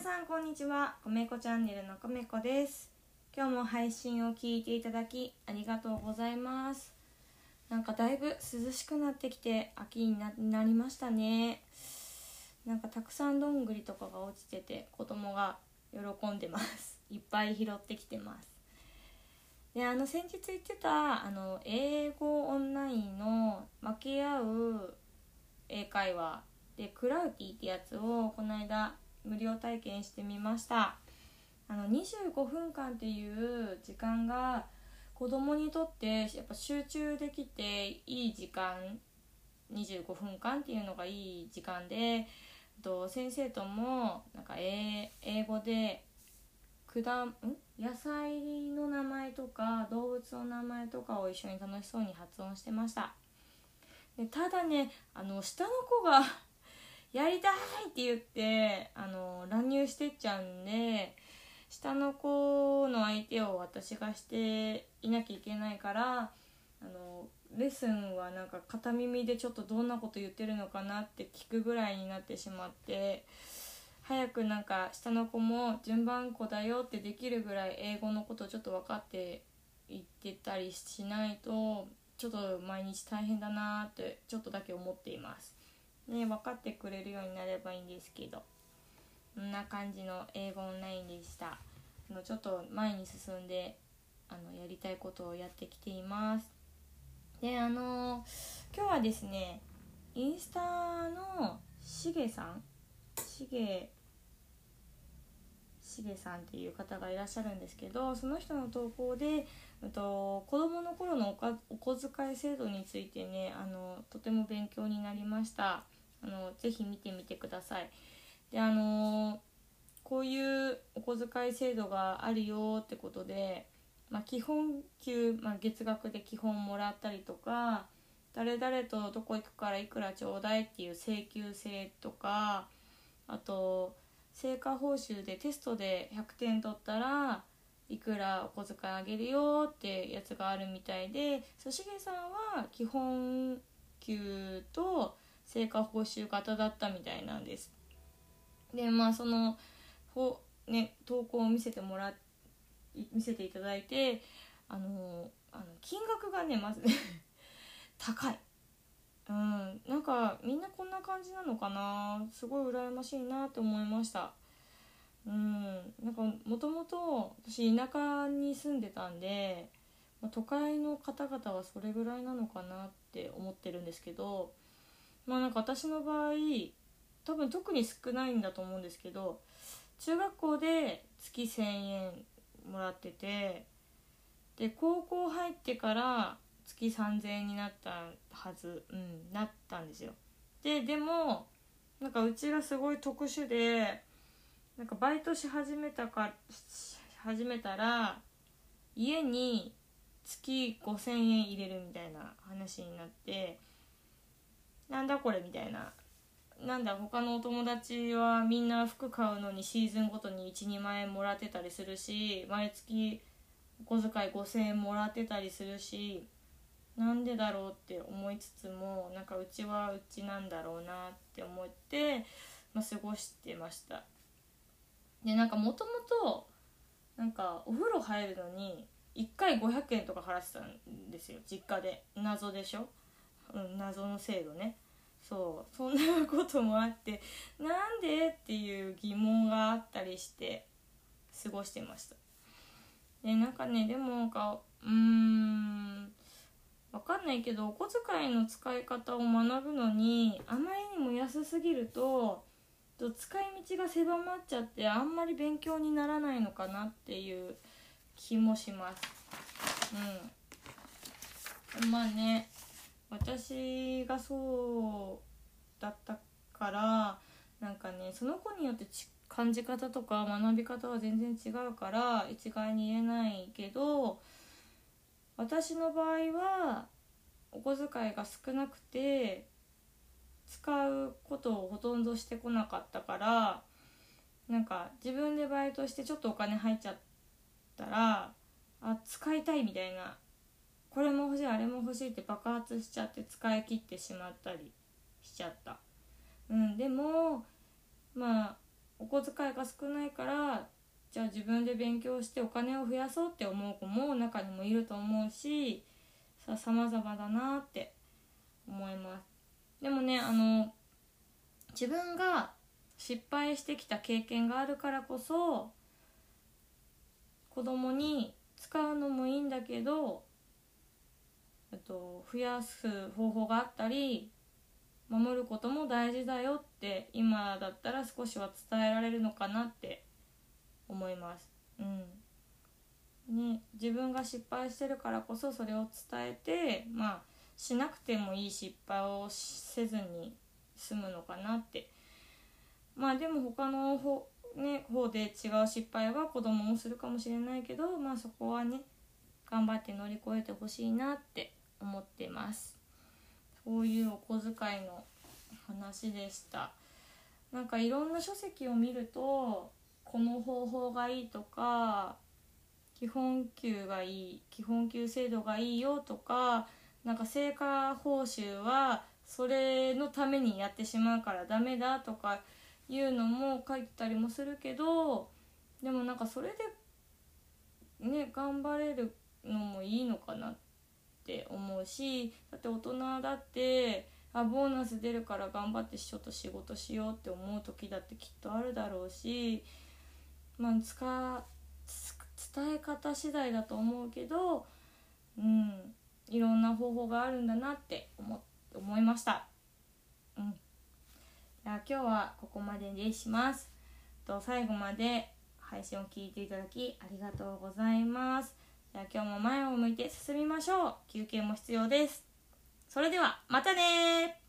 さんこんにちは。こめこチャンネルのこめこです。今日も配信を聞いていただきありがとうございます。なんかだいぶ涼しくなってきて秋になりましたね。なんかたくさんどんぐりとかが落ちてて子供が喜んでます。いっぱい拾ってきてます。であの先日言ってたあの英語オンラインの負け合う英会話。でクラウティってやつをこの間無料体験してみました。あの25分間っていう時間が子供にとってやっぱ集中できていい時間25分間っていうのがいい時間でと先生ともなんか英語で果ん？野菜の名前とか動物の名前とかを一緒に楽しそうに発音してました。でただねあの下の子がやりたいって言ってあの乱入してっちゃうんで下の子の相手を私がしていなきゃいけないからあのレッスンはなんか片耳でちょっとどんなこと言ってるのかなって聞くぐらいになってしまって早くなんか下の子も順番子だよってできるぐらい英語のことちょっと分かっていってたりしないとちょっと毎日大変だなってちょっとだけ思っています。ね分かってくれるようになればいいんですけど。こんな感じの英語オンラインでした。あのちょっと前に進んであのやりたいことをやってきています。であの今日はですねインスタのしげさん？しげしげさんっていう方がいらっしゃるんですけどその人の投稿で、と、子どもの頃のお小遣い制度についてねあのとても勉強になりました。あのぜひ見てみてください。であのこういうお小遣い制度があるよってことで、まあ、基本給、まあ、月額で基本もらったりとか誰々とどこ行くからいくらちょうだいっていう請求制とかあと成果報酬でテストで100点取ったらいくらお小遣いあげるよってやつがあるみたいでそしげさんは基本給と成果報酬型だったみたいなんです。でまあそのほ、ね、投稿を見せてもら見せていただいてあのあの金額がねまず 高い。うん、なんかみんなこんな感じなのかな？すごい羨ましいなって思いましたうんなんかもともと私田舎に住んでたんで、ま、都会の方々はそれぐらいなのかなって思ってるんですけどまあなんか私の場合多分特に少ないんだと思うんですけど中学校で月1,000円もらっててで高校入ってから月3,000円になったはずうんなったんですよ。ででもなんかうちがすごい特殊でなんかバイトし始めたか始めたら家に月5,000円入れるみたいな話になってなんだこれみたいな。なんだ他のお友達はみんな服買うのにシーズンごとに12万円もらってたりするし毎月お小遣い5,000円もらってたりするしなんでだろうって思いつつもなんかうちはうちなんだろうなって思って、まあ、過ごしてました。でなんかもともとなんかお風呂入るのに1回500円とか払ってたんですよ。実家で。謎でしょ？うん、謎の制度ね。そう。そんなこともあってなんでっていう疑問があったりして過ごしてました。でなんかねでもなんかうーんわかんないけどお小遣いの使い方を学ぶのにあまりにも安すぎると使い道が狭まっちゃってあんまり勉強にならないのかなっていう気もします。うん。まあね私がそうだったからなんかねその子によって感じ方とか学び方は全然違うから一概に言えないけど私の場合はお小遣いが少なくて使うことをほとんどしてこなかったからなんか自分でバイトしてちょっとお金入っちゃったらあ使いたいみたいなこれも欲しいあれも欲しいって爆発しちゃって使い切ってしまったりしちゃった。うん、でもまあお小遣いが少ないからじゃあ自分で勉強してお金を増やそうって思う子も中にもいると思うしさ様々だなって思いますでもねあの自分が失敗してきた経験があるからこそ子供に使うのもいいんだけどっと増やす方法があったり守ることも大事だよって今だったら少しは伝えられるのかなって思います。うんね、自分が失敗してるからこそそれを伝えてまあしなくてもいい失敗をせずに済むのかなってまあでも他の方,、ね、方で違う失敗は子供もするかもしれないけどまあそこはね頑張って乗り越えてほしいなって思ってます。そういうお小遣いの話でした。なんかいろんな書籍を見るとこの方法がいいとか基本給がいい基本給制度がいいよとかなんか成果報酬はそれのためにやってしまうからダメだとかいうのも書いてたりもするけどでもなんかそれでね頑張れるのもいいのかなってって思うしだって大人だってあボーナス出るから頑張ってちょっと仕事しようって思う時だってきっとあるだろうしまあ使伝え方次第だと思うけどうんいろんな方法があるんだなって思思いました。うん今日はここまでにします。と最後まで配信を聞いていただきありがとうございます。じゃあ今日も前を向いて進みましょう。休憩も必要です。それではまたね